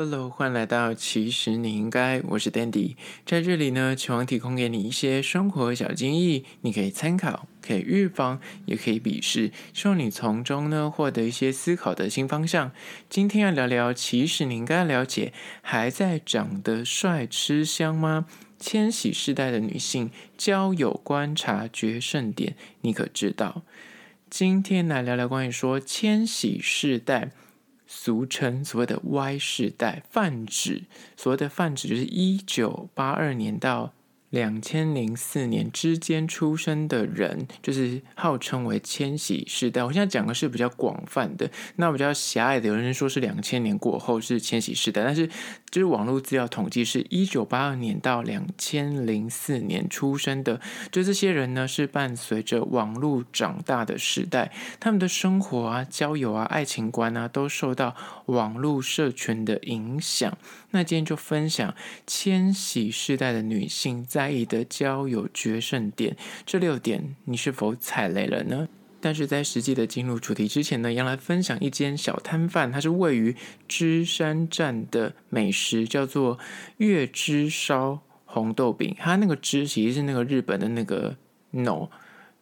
Hello，欢迎来到其实你应该，我是 Dandy，在这里呢，希望提供给你一些生活小建议，你可以参考，可以预防，也可以鄙视，希望你从中呢获得一些思考的新方向。今天要聊聊，其实你应该了解，还在长得帅吃香吗？千禧世代的女性交友观察决胜点，你可知道？今天来聊聊关于说千禧世代。俗称所谓的 Y 世代，泛指所谓的泛指就是一九八二年到两千零四年之间出生的人，就是号称为千禧世代。我现在讲的是比较广泛的，那比较狭隘的，有人说是两千年过后是千禧世代，但是就是网络资料统计是一九八二年到两千零四年出生的，就这些人呢是伴随着网络长大的时代，他们的生活啊、交友啊、爱情观啊，都受到网络社群的影响。那今天就分享千禧世代的女性在意的交友决胜点，这六点你是否踩雷了呢？但是在实际的进入主题之前呢，要来分享一间小摊贩，它是位于芝山站的美食，叫做月枝烧红豆饼。它那个芝其实是那个日本的那个 no。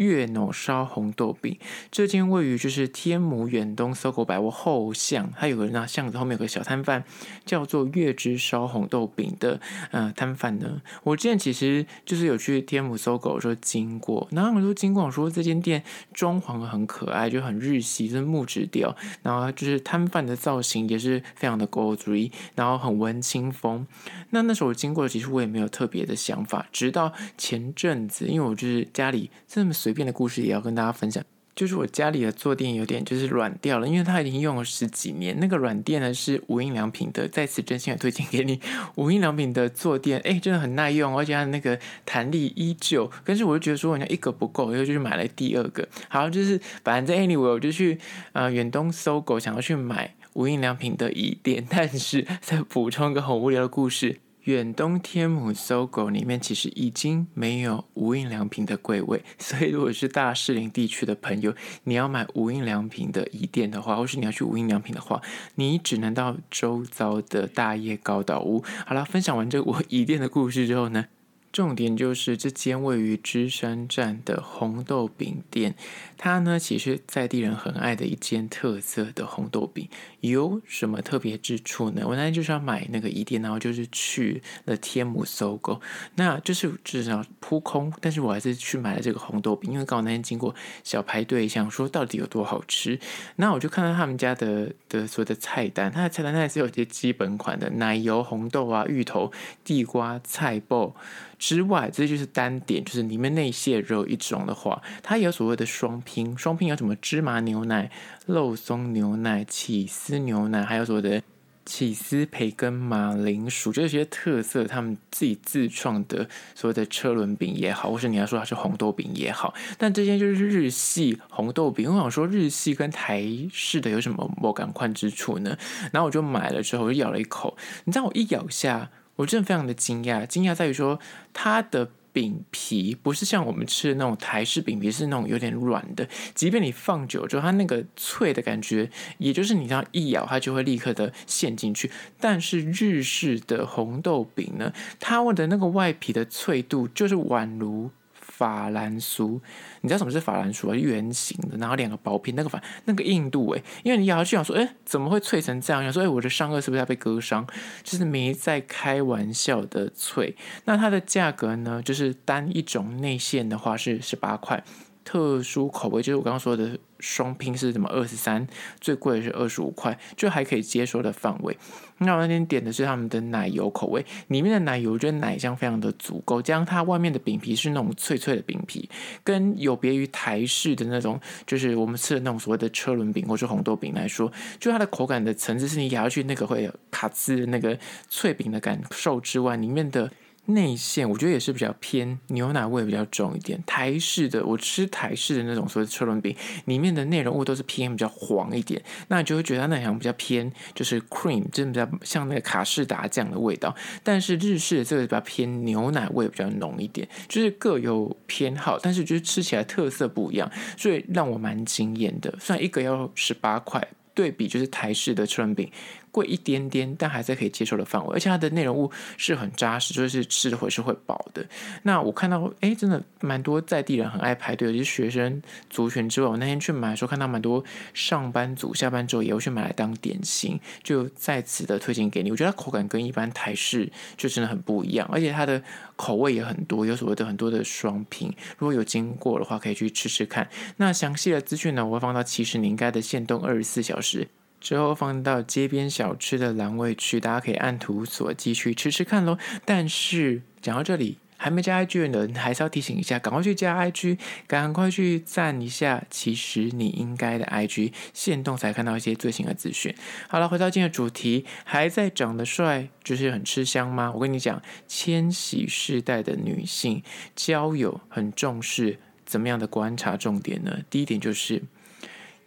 月脑烧红豆饼，这间位于就是天母远东搜狗百货后巷，它有个那巷子后面有个小摊贩，叫做月之烧红豆饼的呃摊贩呢。我之前其实就是有去天母搜狗说经过，然后我就经过说这间店装潢很可爱，就很日系，就是木质调，然后就是摊贩的造型也是非常的 gory，然后很文青风。那那时候我经过，其实我也没有特别的想法，直到前阵子，因为我就是家里这么随。随便的故事也要跟大家分享，就是我家里的坐垫有点就是软掉了，因为它已经用了十几年。那个软垫呢是无印良品的，在此真心的推荐给你。无印良品的坐垫，哎，真的很耐用，而且它的那个弹力依旧。但是我就觉得说，好像一个不够，又就是买了第二个。好，就是反正 anyway，我就去呃远东搜狗想要去买无印良品的椅垫，但是再补充一个很无聊的故事。远东天母搜狗里面其实已经没有无印良品的柜位，所以如果是大士林地区的朋友，你要买无印良品的椅垫的话，或是你要去无印良品的话，你只能到周遭的大叶高岛屋。好了，分享完这我椅垫的故事之后呢，重点就是这间位于芝山站的红豆饼店，它呢其实在地人很爱的一间特色的红豆饼，有什么特别之处呢？我那天就是要买那个一店，然后就是去了天母 SOGO，那就是至少扑空，但是我还是去买了这个红豆饼，因为刚好那天经过小排队，想说到底有多好吃，那我就看到他们家的的所有的菜单，它的菜单它还是有些基本款的奶油红豆啊、芋头、地瓜、菜脯。之外，这就是单点，就是里面内馅肉一种的话，它也有所谓的双拼，双拼有什么芝麻牛奶、肉松牛奶、起司牛奶，还有所谓的起司培根、马铃薯，这些特色，他们自己自创的所谓的车轮饼也好，或是你要说它是红豆饼也好，但这些就是日系红豆饼。我想说，日系跟台式的有什么不相关之处呢？然后我就买了之后，我就咬了一口，你知道我一咬下。我真的非常的惊讶，惊讶在于说它的饼皮不是像我们吃的那种台式饼皮，是那种有点软的。即便你放久之后，它那个脆的感觉，也就是你这样一咬，它就会立刻的陷进去。但是日式的红豆饼呢，它的那个外皮的脆度就是宛如。法兰酥，你知道什么是法兰酥啊？圆形的，然后两个薄片，那个反那个硬度诶，因为你咬下去想说，诶，怎么会脆成这样？想说，诶，我的上颚是不是要被割伤？就是没在开玩笑的脆。那它的价格呢？就是单一种内馅的话是十八块。特殊口味就是我刚刚说的双拼是什么二十三，最贵的是二十五块，就还可以接受的范围。那我那天点的是他们的奶油口味，里面的奶油我觉得奶香非常的足够，加上它外面的饼皮是那种脆脆的饼皮，跟有别于台式的那种，就是我们吃的那种所谓的车轮饼或是红豆饼来说，就它的口感的层次是你咬下去那个会有卡兹那个脆饼的感受之外，里面的。内馅我觉得也是比较偏牛奶味比较重一点，台式的我吃台式的那种所谓车轮饼，里面的内容物都是偏比较黄一点，那你就会觉得它那好像比较偏就是 cream，真的比较像那个卡士达酱的味道。但是日式的这个比较偏牛奶味比较浓一点，就是各有偏好，但是就是吃起来特色不一样，所以让我蛮惊艳的。虽然一个要十八块。对比就是台式的车轮饼贵一点点，但还在可以接受的范围，而且它的内容物是很扎实，就是吃的会是会饱的。那我看到，哎，真的蛮多在地人很爱排队，尤其是学生族群之外，我那天去买的时候看到蛮多上班族下班之后也会去买来当点心，就在此的推荐给你。我觉得它口感跟一般台式就真的很不一样，而且它的口味也很多，有所谓的很多的双拼。如果有经过的话，可以去吃吃看。那详细的资讯呢，我会放到其实你应该的限动二十四小时。之后放到街边小吃的栏位去，大家可以按图索骥去吃吃看喽。但是讲到这里，还没加 IG 的人，还是要提醒一下，赶快去加 IG，赶快去赞一下。其实你应该的 IG 限动才看到一些最新的资讯。好了，回到今天的主题，还在长得帅就是很吃香吗？我跟你讲，千禧世代的女性交友很重视怎么样的观察重点呢？第一点就是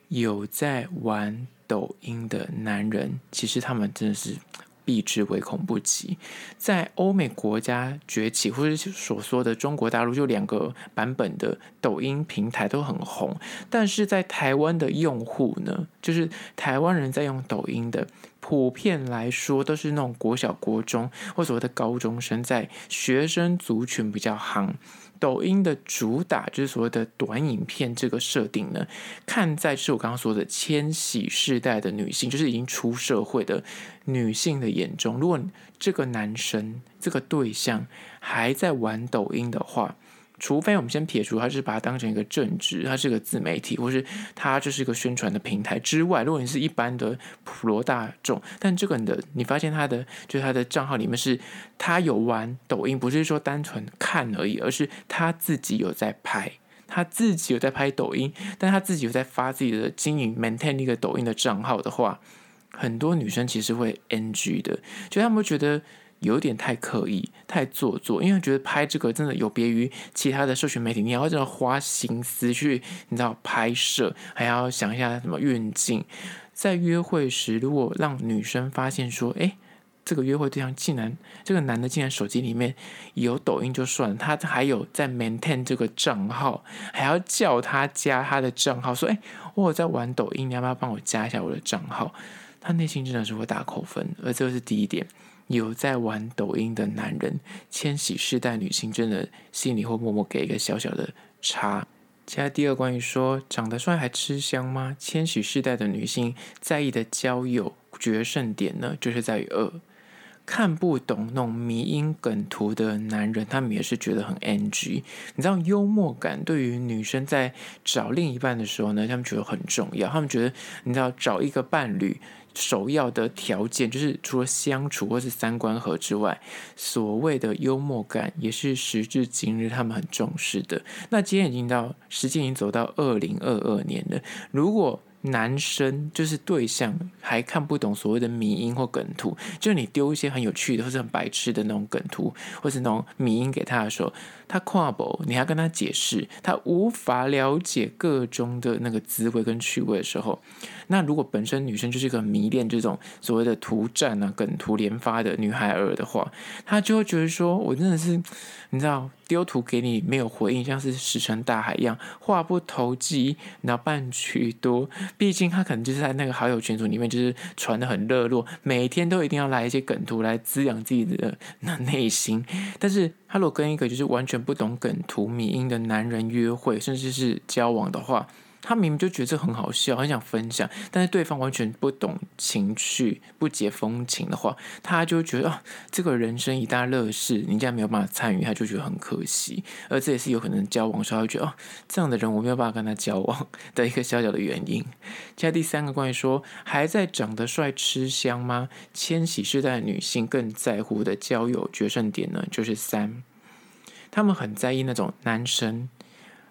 有在玩。抖音的男人，其实他们真的是避之唯恐不及。在欧美国家崛起，或者所说的中国大陆，就两个版本的抖音平台都很红。但是在台湾的用户呢，就是台湾人在用抖音的，普遍来说都是那种国小、国中或所谓的高中生，在学生族群比较夯。抖音的主打就是所谓的短影片，这个设定呢，看在是我刚刚说的千禧世代的女性，就是已经出社会的女性的眼中，如果这个男生这个对象还在玩抖音的话。除非我们先撇除他，是把它当成一个正职，他是个自媒体，或是他就是一个宣传的平台之外，如果你是一般的普罗大众，但这个人的你发现他的就是他的账号里面是他有玩抖音，不是说单纯看而已，而是他自己有在拍，他自己有在拍抖音，但他自己有在发自己的经营 maintain 一个抖音的账号的话，很多女生其实会 NG 的，就他们会觉得。有点太刻意、太做作，因为觉得拍这个真的有别于其他的社群媒体，你要真的花心思去，你知道拍摄，还要想一下什么运镜。在约会时，如果让女生发现说，诶，这个约会对象竟然这个男的竟然手机里面有抖音就算了，他还有在 maintain 这个账号，还要叫他加他的账号，说，诶，我在玩抖音，你要不要帮我加一下我的账号？他内心真的是会打扣分，而这是第一点。有在玩抖音的男人，千禧世代女性真的心里会默默给一个小小的叉。接下来第二，关于说长得帅还吃香吗？千禧世代的女性在意的交友决胜点呢，就是在于二，看不懂那种迷因梗图的男人，他们也是觉得很 NG。你知道幽默感对于女生在找另一半的时候呢，他们觉得很重要。他们觉得你知道找一个伴侣。首要的条件就是除了相处或是三观合之外，所谓的幽默感也是时至今日他们很重视的。那今天已经到，时间已经走到二零二二年了，如果男生就是对象还看不懂所谓的迷因或梗图，就是你丢一些很有趣的或是很白痴的那种梗图，或是那种迷因给他的时候，他跨不，你还跟他解释，他无法了解个中的那个滋味跟趣味的时候，那如果本身女生就是一个迷恋这种所谓的图战啊梗图连发的女孩儿的话，她就会觉得说，我真的是，你知道。丢图给你没有回应，像是石沉大海一样，话不投机，那半句多。毕竟他可能就是在那个好友群组里面，就是传得很热络，每天都一定要来一些梗图来滋养自己的那内心。但是他如果跟一个就是完全不懂梗图迷音的男人约会，甚至是交往的话，他明明就觉得这很好笑，很想分享，但是对方完全不懂情趣、不解风情的话，他就觉得啊，这个人生一大乐事，你竟然没有办法参与，他就觉得很可惜。而这也是有可能交往时候，觉得哦，这样的人我没有办法跟他交往 的一个小小的原因。接下第三个关于说，还在长得帅吃香吗？千禧世代女性更在乎的交友决胜点呢，就是三，他们很在意那种男生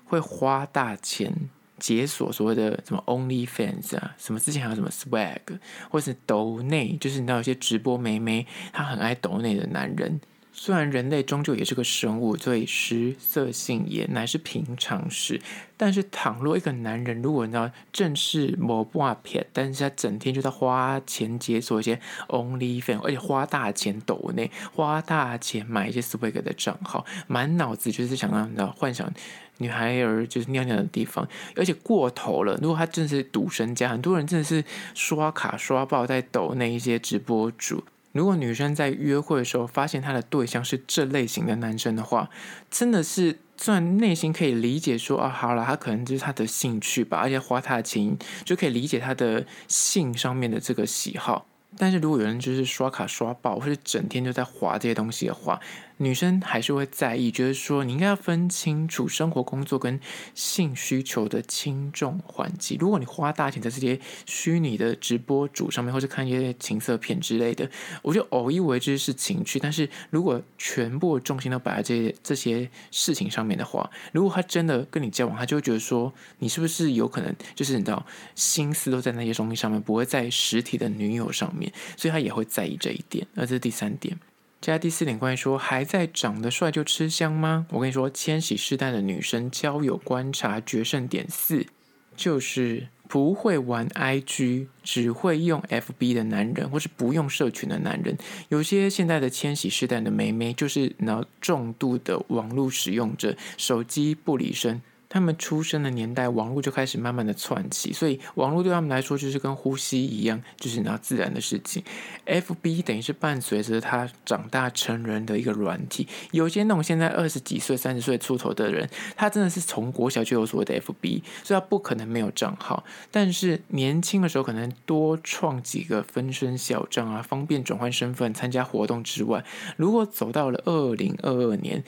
会花大钱。解锁所谓的什么 OnlyFans 啊，什么之前还有什么 Swag，或是抖内，就是你知道有些直播妹妹，她很爱抖内的男人，虽然人类终究也是个生物，所以食色性也乃是平常事。但是，倘若一个男人如果你知道正是某挂片，但是他整天就在花钱解锁一些 OnlyFans，而且花大钱抖内，花大钱买一些 Swag 的账号，满脑子就是想让你知道幻想女孩儿就是尿尿的地方，而且过头了。如果他真的是赌神家，很多人真的是刷卡刷爆在抖那一些直播主。如果女生在约会的时候发现她的对象是这类型的男生的话，真的是虽然内心可以理解说啊，好了，他可能就是他的兴趣吧，而且花他的钱就可以理解他的性上面的这个喜好。但是如果有人就是刷卡刷爆，或者整天就在滑这些东西的话，女生还是会在意，觉得说你应该要分清楚生活、工作跟性需求的轻重缓急。如果你花大钱在这些虚拟的直播主上面，或者看一些情色片之类的，我觉得偶一为之是情趣。但是如果全部重心都摆在这些这些事情上面的话，如果他真的跟你交往，他就会觉得说你是不是有可能就是你知道心思都在那些东西上面，不会在实体的女友上面，所以他也会在意这一点。而这是第三点。接下来第四点，关于说还在长得帅就吃香吗？我跟你说，千禧世代的女生交友观察决胜点四，就是不会玩 IG，只会用 FB 的男人，或是不用社群的男人。有些现在的千禧世代的妹妹，就是那重度的网络使用者，手机不离身。他们出生的年代，网络就开始慢慢的窜起，所以网络对他们来说就是跟呼吸一样，就是那自然的事情。FB 等于是伴随着他长大成人的一个软体。有些那种现在二十几岁、三十岁出头的人，他真的是从国小就有所谓的 FB，所以他不可能没有账号。但是年轻的时候可能多创几个分身小账啊，方便转换身份、参加活动之外，如果走到了二零二二年，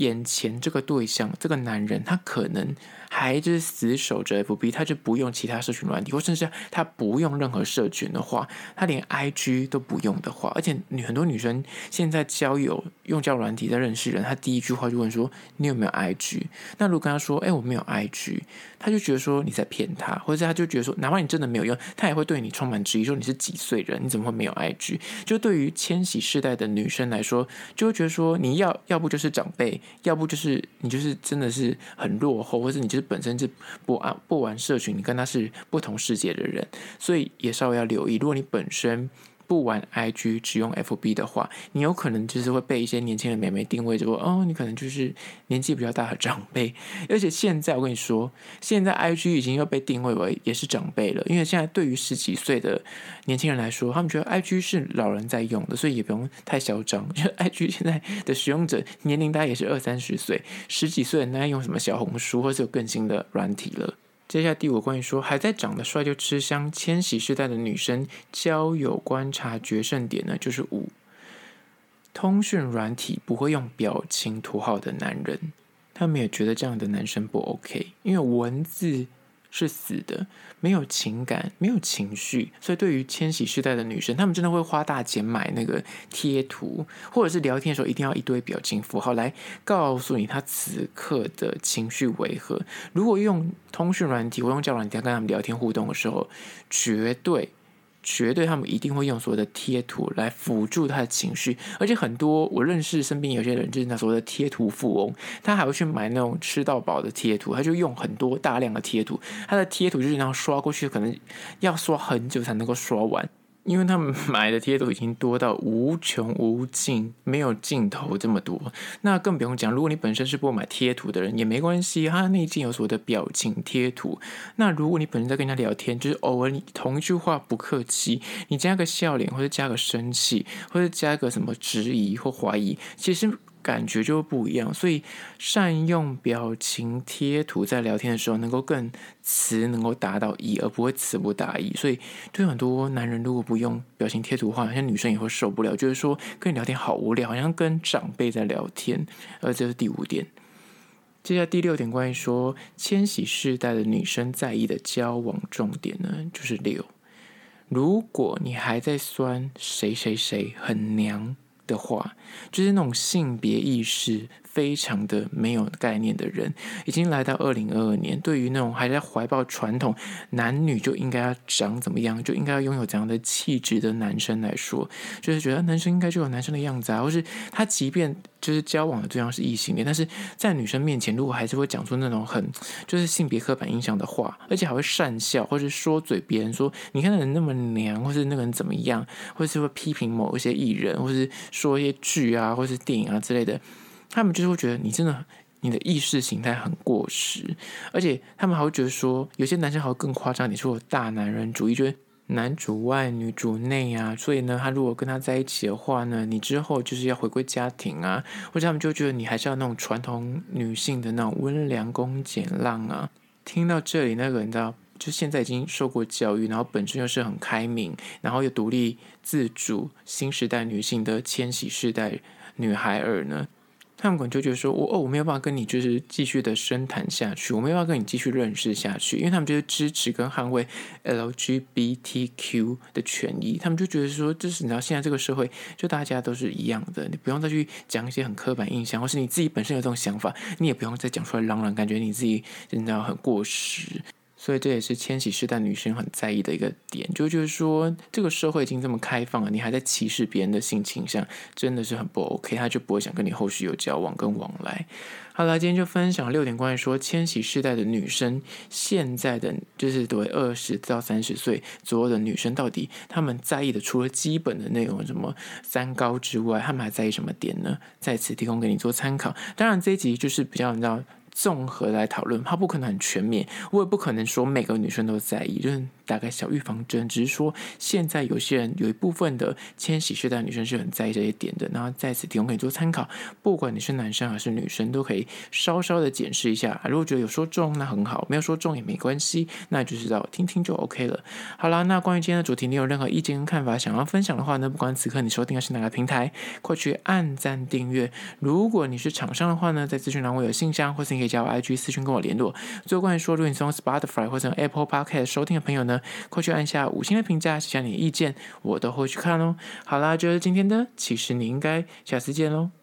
眼前这个对象，这个男人，他可能。还就是死守着 FB，他就不用其他社群软体，或甚至他不用任何社群的话，他连 IG 都不用的话，而且女很多女生现在交友用交友软体在认识人，他第一句话就问说：“你有没有 IG？” 那如果跟他说：“哎，我没有 IG”，他就觉得说你在骗他，或者他就觉得说，哪怕你真的没有用，他也会对你充满质疑，说你是几岁人？你怎么会没有 IG？就对于千禧世代的女生来说，就会觉得说你要要不就是长辈，要不就是你就是真的是很落后，或者你就是。本身就不按不玩社群，你跟他是不同世界的人，所以也稍微要留意。如果你本身不玩 IG，只用 FB 的话，你有可能就是会被一些年轻的美眉定位说，哦，你可能就是年纪比较大的长辈。而且现在我跟你说，现在 IG 已经又被定位为也是长辈了，因为现在对于十几岁的年轻人来说，他们觉得 IG 是老人在用的，所以也不用太嚣张。就 IG 现在的使用者年龄大概也是二三十岁，十几岁的人在用什么小红书，或是有更新的软体了。接下来第五关于说还在长得帅就吃香，千禧世代的女生交友观察决胜点呢，就是五，通讯软体不会用表情图号的男人，他们也觉得这样的男生不 OK，因为文字。是死的，没有情感，没有情绪，所以对于千禧世代的女生，她们真的会花大钱买那个贴图，或者是聊天的时候一定要一堆表情符号来告诉你她此刻的情绪为何。如果用通讯软体或用交友软体跟他们聊天互动的时候，绝对。绝对，他们一定会用所谓的贴图来辅助他的情绪，而且很多我认识身边有些人就是那所谓的贴图富翁，他还会去买那种吃到饱的贴图，他就用很多大量的贴图，他的贴图就是那样刷过去，可能要刷很久才能够刷完。因为他们买的贴图已经多到无穷无尽，没有尽头这么多。那更不用讲，如果你本身是不买贴图的人也没关系，他内建有所谓的表情贴图。那如果你本身在跟人家聊天，就是偶尔你同一句话不客气，你加个笑脸或者加个生气，或者加个什么质疑或怀疑，其实。感觉就不一样，所以善用表情贴图在聊天的时候，能够更词能够达到意，而不会词不达意。所以对很多男人，如果不用表情贴图的话，好像女生也会受不了，就是说跟你聊天好无聊，好像跟长辈在聊天。而这是第五点。接下来第六点，关于说千禧世代的女生在意的交往重点呢，就是六。如果你还在酸谁谁谁很娘。的话，就是那种性别意识非常的没有概念的人。已经来到二零二二年，对于那种还在怀抱传统男女就应该要长怎么样，就应该要拥有怎样的气质的男生来说，就是觉得男生应该就有男生的样子啊，或是他即便就是交往的对象是异性恋，但是在女生面前，如果还是会讲出那种很就是性别刻板印象的话，而且还会讪笑，或是说嘴别人说你看那人那么娘，或是那个人怎么样，或是会批评某一些艺人，或是说一些剧啊，或是电影啊之类的，他们就是会觉得你真的你的意识形态很过时，而且他们还会觉得说有些男生还会更夸张，你说我大男人主义，觉得。男主外女主内啊，所以呢，他如果跟他在一起的话呢，你之后就是要回归家庭啊，或者他们就觉得你还是要那种传统女性的那种温良恭俭让啊。听到这里，那个你知道，就现在已经受过教育，然后本身又是很开明，然后又独立自主、新时代女性的千禧世代女孩儿呢。他们可能就觉得说，我哦，我没有办法跟你就是继续的深谈下去，我没有办法跟你继续认识下去，因为他们就是支持跟捍卫 LGBTQ 的权益，他们就觉得说，就是你知道现在这个社会，就大家都是一样的，你不用再去讲一些很刻板印象，或是你自己本身有这种想法，你也不用再讲出来嚷嚷，感觉你自己你知道很过时。所以这也是千禧世代女生很在意的一个点，就就是说，这个社会已经这么开放了，你还在歧视别人的性倾向，真的是很不 OK，他就不会想跟你后续有交往跟往来。好了，今天就分享六点关于说千禧世代的女生，现在的就是对二十到三十岁左右的女生，到底她们在意的，除了基本的那种什么三高之外，她们还在意什么点呢？在此提供给你做参考。当然，这一集就是比较你知道。综合来讨论，它不可能很全面，我也不可能说每个女生都在意，就是大概小预防针，只是说现在有些人有一部分的千禧世代女生是很在意这一点的，然后在此提供给你做参考，不管你是男生还是女生，都可以稍稍的检视一下。如果觉得有说中，那很好；没有说中也没关系，那就知道听听就 OK 了。好啦，那关于今天的主题，你有任何意见跟看法想要分享的话呢，不管此刻你收听的是哪个平台，快去按赞订阅。如果你是厂商的话呢，在资讯栏我有信箱，或是可以加我 IG 私讯跟我联络。最后关于说，如果你从 Spotify 或者 Apple Podcast 收听的朋友呢，快去按下五星的评价，写下你的意见，我都会去看哦。好啦，就是今天的，其实你应该下次见喽。